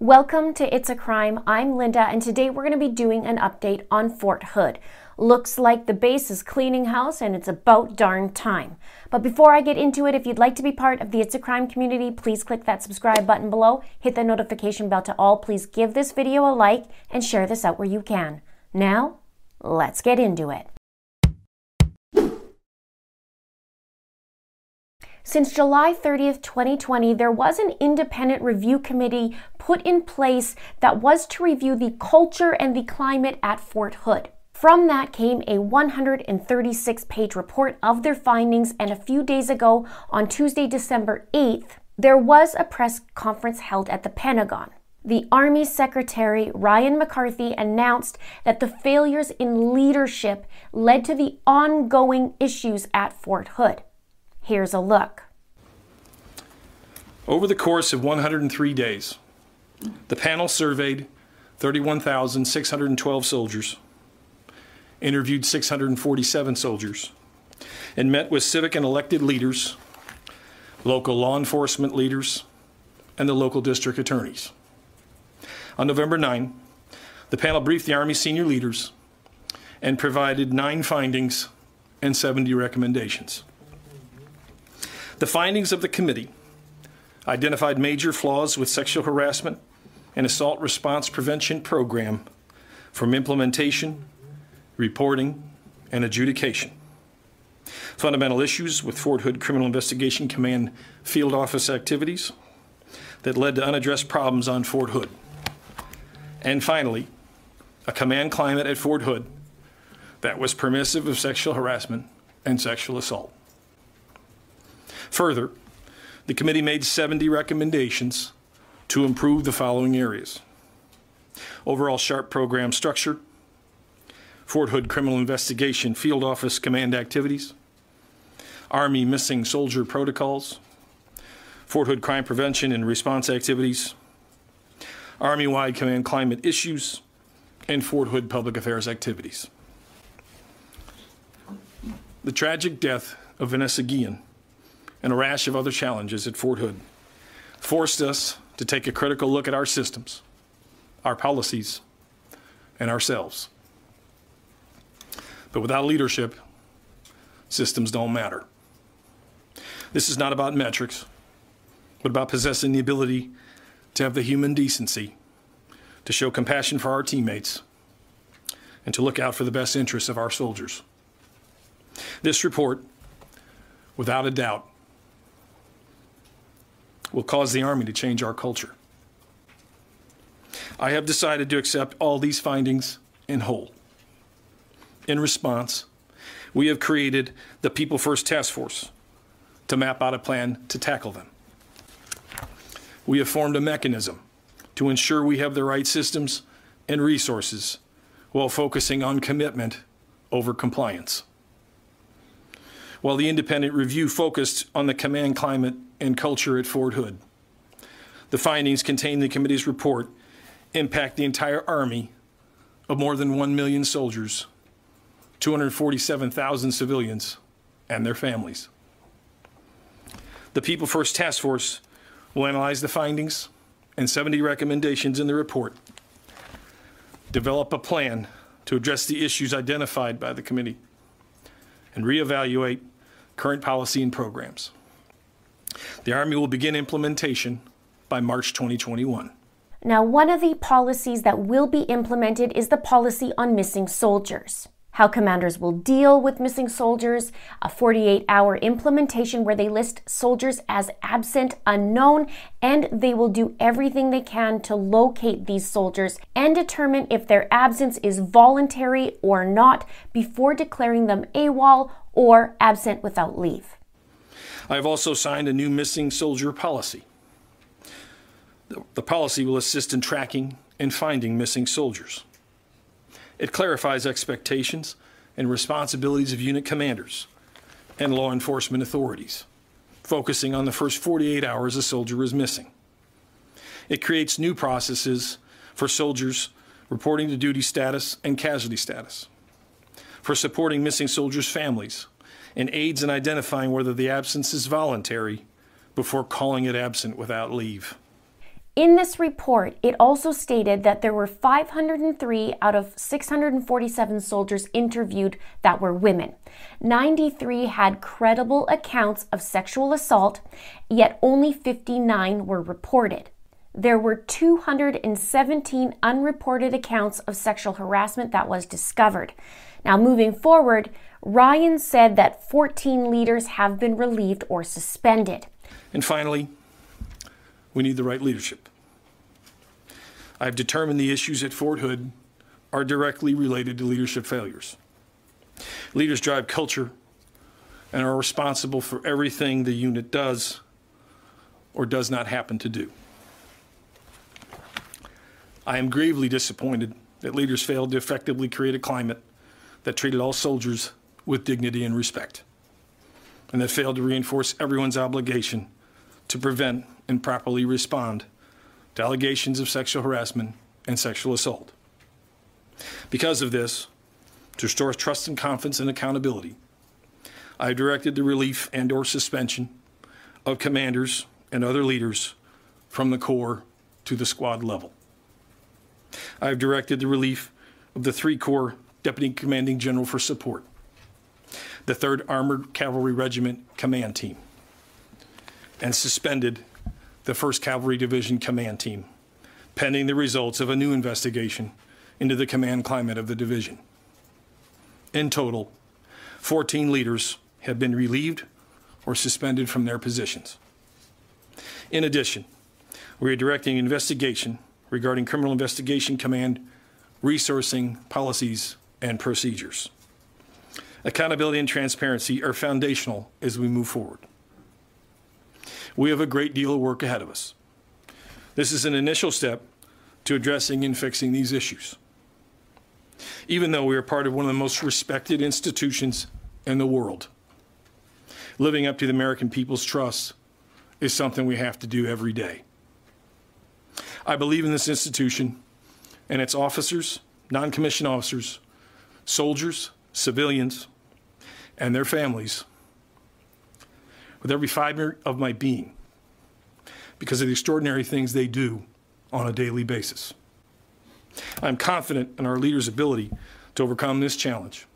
Welcome to It's a Crime. I'm Linda, and today we're going to be doing an update on Fort Hood. Looks like the base is cleaning house, and it's about darn time. But before I get into it, if you'd like to be part of the It's a Crime community, please click that subscribe button below, hit the notification bell to all. Please give this video a like and share this out where you can. Now, let's get into it. Since July 30th, 2020, there was an independent review committee put in place that was to review the culture and the climate at Fort Hood. From that came a 136 page report of their findings, and a few days ago, on Tuesday, December 8th, there was a press conference held at the Pentagon. The Army Secretary Ryan McCarthy announced that the failures in leadership led to the ongoing issues at Fort Hood. Here's a look. Over the course of 103 days, the panel surveyed 31,612 soldiers, interviewed 647 soldiers, and met with civic and elected leaders, local law enforcement leaders, and the local district attorneys. On November 9, the panel briefed the Army senior leaders and provided nine findings and 70 recommendations. The findings of the committee identified major flaws with sexual harassment and assault response prevention program from implementation, reporting, and adjudication. Fundamental issues with Fort Hood Criminal Investigation Command field office activities that led to unaddressed problems on Fort Hood. And finally, a command climate at Fort Hood that was permissive of sexual harassment and sexual assault. Further, the committee made 70 recommendations to improve the following areas overall SHARP program structure, Fort Hood Criminal Investigation Field Office Command activities, Army missing soldier protocols, Fort Hood crime prevention and response activities, Army wide command climate issues, and Fort Hood public affairs activities. The tragic death of Vanessa Guillen and a rash of other challenges at Fort Hood forced us to take a critical look at our systems, our policies, and ourselves. But without leadership, systems don't matter. This is not about metrics, but about possessing the ability to have the human decency to show compassion for our teammates and to look out for the best interests of our soldiers. This report, without a doubt, will cause the Army to change our culture. I have decided to accept all these findings in whole. In response, we have created the People First Task Force to map out a plan to tackle them. We have formed a mechanism to ensure we have the right systems and resources while focusing on commitment over compliance. While the independent review focused on the command climate and culture at Fort Hood. The findings contained in the committee's report impact the entire Army of more than 1 million soldiers, 247,000 civilians, and their families. The People First Task Force will analyze the findings and 70 recommendations in the report, develop a plan to address the issues identified by the committee, and reevaluate current policy and programs. The Army will begin implementation by March 2021. Now, one of the policies that will be implemented is the policy on missing soldiers how commanders will deal with missing soldiers, a 48 hour implementation where they list soldiers as absent unknown, and they will do everything they can to locate these soldiers and determine if their absence is voluntary or not before declaring them AWOL or absent without leave. I've also signed a new missing soldier policy. The policy will assist in tracking and finding missing soldiers. It clarifies expectations and responsibilities of unit commanders and law enforcement authorities, focusing on the first 48 hours a soldier is missing. It creates new processes for soldiers reporting to duty status and casualty status, for supporting missing soldiers' families, and aids in identifying whether the absence is voluntary before calling it absent without leave. In this report, it also stated that there were 503 out of 647 soldiers interviewed that were women. 93 had credible accounts of sexual assault, yet only 59 were reported. There were 217 unreported accounts of sexual harassment that was discovered. Now, moving forward, Ryan said that 14 leaders have been relieved or suspended. And finally, we need the right leadership. I've determined the issues at Fort Hood are directly related to leadership failures. Leaders drive culture and are responsible for everything the unit does or does not happen to do. I am gravely disappointed that leaders failed to effectively create a climate that treated all soldiers with dignity and respect, and that failed to reinforce everyone's obligation to prevent and properly respond to allegations of sexual harassment and sexual assault. Because of this, to restore trust and confidence and accountability, I have directed the relief and or suspension of commanders and other leaders from the Corps to the squad level. I have directed the relief of the three Corps Deputy Commanding General for support, the 3rd Armored Cavalry Regiment Command Team, and suspended the 1st Cavalry Division Command Team, pending the results of a new investigation into the command climate of the division. In total, 14 leaders have been relieved or suspended from their positions. In addition, we are directing investigation regarding Criminal Investigation Command resourcing policies and procedures. Accountability and transparency are foundational as we move forward we have a great deal of work ahead of us. This is an initial step to addressing and fixing these issues. Even though we are part of one of the most respected institutions in the world, living up to the American people's trust is something we have to do every day. I believe in this institution and its officers, non commissioned officers, soldiers, civilians, and their families with every fiber of my being because of the extraordinary things they do on a daily basis. I'm confident in our leaders' ability to overcome this challenge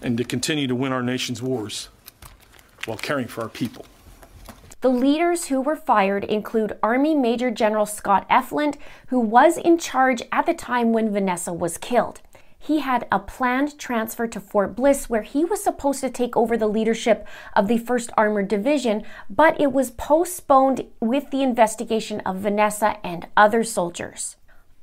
and to continue to win our nation's wars while caring for our people. The leaders who were fired include Army Major General Scott Efflandt, who was in charge at the time when Vanessa was killed he had a planned transfer to Fort Bliss where he was supposed to take over the leadership of the 1st Armored Division, but it was postponed with the investigation of Vanessa and other soldiers.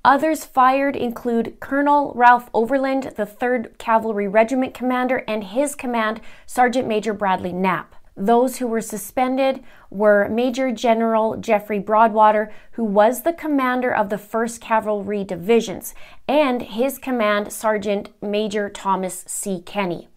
Others fired include Colonel Ralph Overland, the 3rd Cavalry Regiment commander, and his command, Sergeant Major Bradley Knapp. Those who were suspended were Major General Jeffrey Broadwater, who was the commander of the 1st Cavalry Divisions, and his command, Sergeant Major Thomas C. Kenny.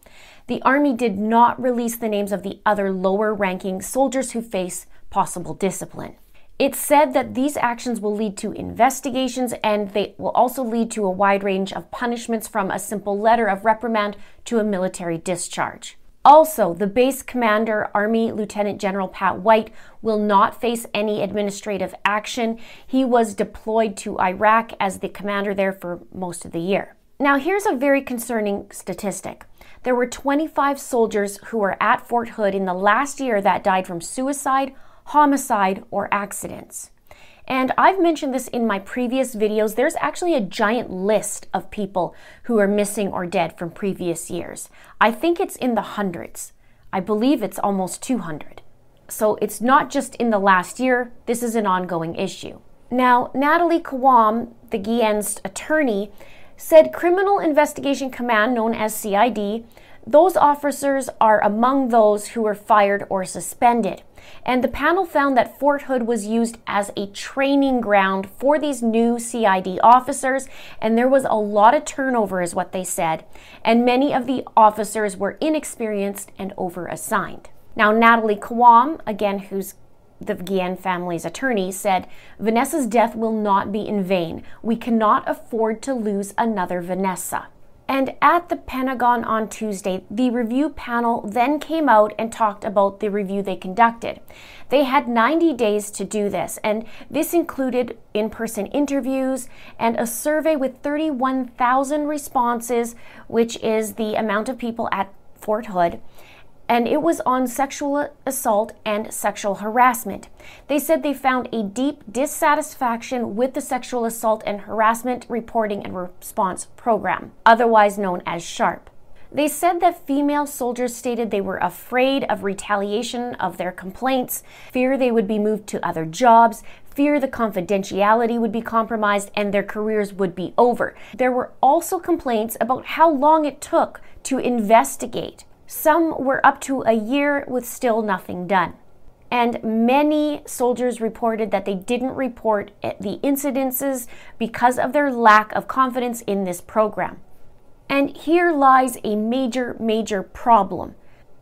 The Army did not release the names of the other lower ranking soldiers who face possible discipline. It said that these actions will lead to investigations and they will also lead to a wide range of punishments from a simple letter of reprimand to a military discharge. Also, the base commander, Army Lieutenant General Pat White, will not face any administrative action. He was deployed to Iraq as the commander there for most of the year. Now, here's a very concerning statistic. There were 25 soldiers who were at Fort Hood in the last year that died from suicide, homicide, or accidents. And I've mentioned this in my previous videos. There's actually a giant list of people who are missing or dead from previous years. I think it's in the hundreds. I believe it's almost 200. So it's not just in the last year, this is an ongoing issue. Now, Natalie Khawam, the Guillen's attorney, said Criminal Investigation Command, known as CID, those officers are among those who were fired or suspended. And the panel found that Fort Hood was used as a training ground for these new CID officers, and there was a lot of turnover, is what they said. And many of the officers were inexperienced and over assigned. Now, Natalie Khawam, again, who's the Guillen family's attorney, said Vanessa's death will not be in vain. We cannot afford to lose another Vanessa. And at the Pentagon on Tuesday, the review panel then came out and talked about the review they conducted. They had 90 days to do this, and this included in person interviews and a survey with 31,000 responses, which is the amount of people at Fort Hood and it was on sexual assault and sexual harassment. They said they found a deep dissatisfaction with the sexual assault and harassment reporting and response program, otherwise known as SHARP. They said that female soldiers stated they were afraid of retaliation of their complaints, fear they would be moved to other jobs, fear the confidentiality would be compromised, and their careers would be over. There were also complaints about how long it took to investigate some were up to a year with still nothing done. And many soldiers reported that they didn't report the incidences because of their lack of confidence in this program. And here lies a major, major problem,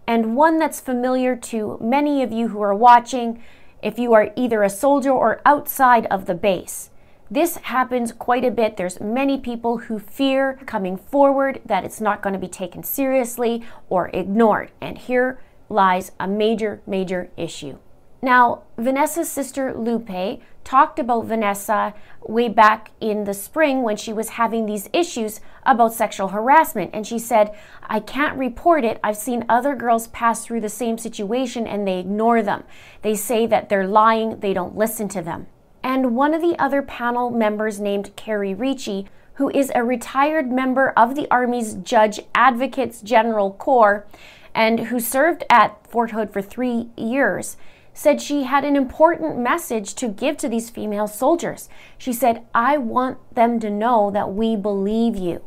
and one that's familiar to many of you who are watching if you are either a soldier or outside of the base. This happens quite a bit. There's many people who fear coming forward that it's not going to be taken seriously or ignored. And here lies a major, major issue. Now, Vanessa's sister Lupe talked about Vanessa way back in the spring when she was having these issues about sexual harassment. And she said, I can't report it. I've seen other girls pass through the same situation and they ignore them. They say that they're lying, they don't listen to them and one of the other panel members named Carrie Ricci, who is a retired member of the Army's Judge Advocates General Corps and who served at Fort Hood for three years, said she had an important message to give to these female soldiers. She said, I want them to know that we believe you.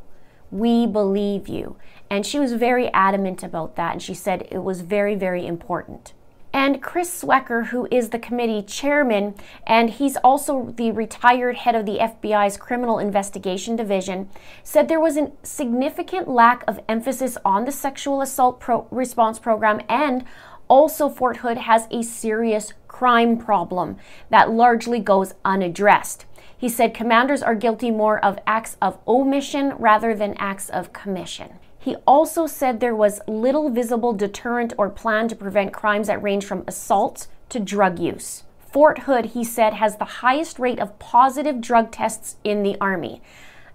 We believe you. And she was very adamant about that. And she said it was very, very important and Chris Swecker, who is the committee chairman, and he's also the retired head of the FBI's Criminal Investigation Division, said there was a significant lack of emphasis on the sexual assault pro- response program and also, Fort Hood has a serious crime problem that largely goes unaddressed. He said commanders are guilty more of acts of omission rather than acts of commission. He also said there was little visible deterrent or plan to prevent crimes that range from assault to drug use. Fort Hood, he said, has the highest rate of positive drug tests in the Army.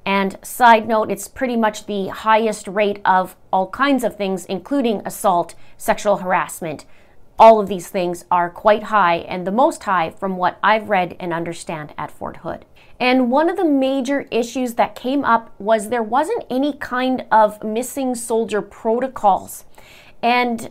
And side note, it's pretty much the highest rate of all kinds of things, including assault, sexual harassment. All of these things are quite high and the most high from what I've read and understand at Fort Hood. And one of the major issues that came up was there wasn't any kind of missing soldier protocols. And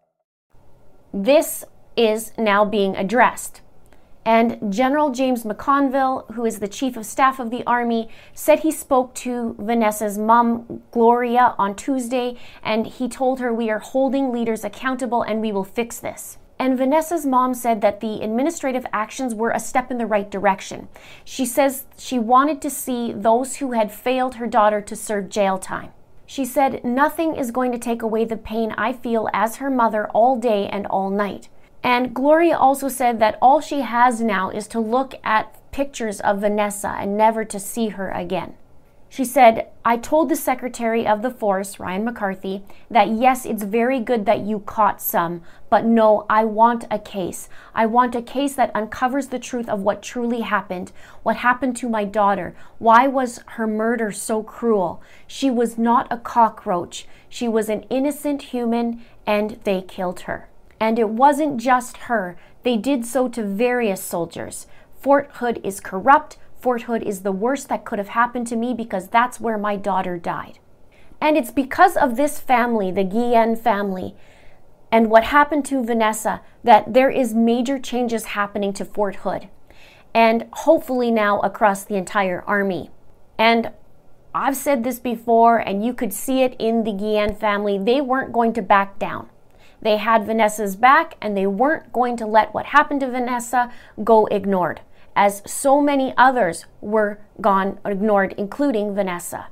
This is now being addressed. And General James McConville, who is the chief of staff of the Army, said he spoke to Vanessa's mom, Gloria, on Tuesday, and he told her, We are holding leaders accountable and we will fix this. And Vanessa's mom said that the administrative actions were a step in the right direction. She says she wanted to see those who had failed her daughter to serve jail time. She said, Nothing is going to take away the pain I feel as her mother all day and all night. And Gloria also said that all she has now is to look at pictures of Vanessa and never to see her again. She said, I told the Secretary of the Force, Ryan McCarthy, that yes, it's very good that you caught some, but no, I want a case. I want a case that uncovers the truth of what truly happened, what happened to my daughter. Why was her murder so cruel? She was not a cockroach. She was an innocent human, and they killed her. And it wasn't just her, they did so to various soldiers. Fort Hood is corrupt. Fort Hood is the worst that could have happened to me because that's where my daughter died. And it's because of this family, the Guillen family, and what happened to Vanessa that there is major changes happening to Fort Hood and hopefully now across the entire army. And I've said this before, and you could see it in the Guillen family. They weren't going to back down. They had Vanessa's back and they weren't going to let what happened to Vanessa go ignored, as so many others were gone ignored, including Vanessa.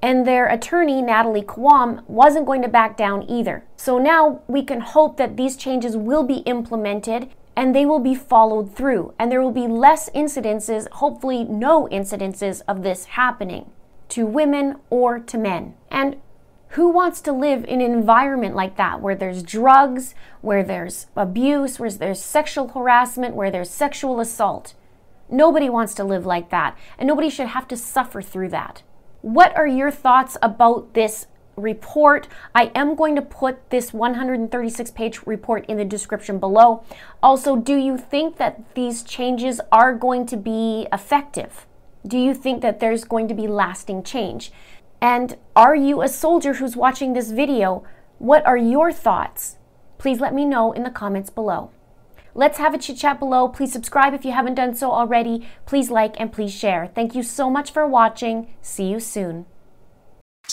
And their attorney, Natalie Khawam, wasn't going to back down either. So now we can hope that these changes will be implemented and they will be followed through, and there will be less incidences, hopefully, no incidences of this happening to women or to men. And who wants to live in an environment like that where there's drugs, where there's abuse, where there's sexual harassment, where there's sexual assault? Nobody wants to live like that, and nobody should have to suffer through that. What are your thoughts about this report? I am going to put this 136 page report in the description below. Also, do you think that these changes are going to be effective? Do you think that there's going to be lasting change? And are you a soldier who's watching this video? What are your thoughts? Please let me know in the comments below. Let's have a chit chat below. Please subscribe if you haven't done so already. Please like and please share. Thank you so much for watching. See you soon.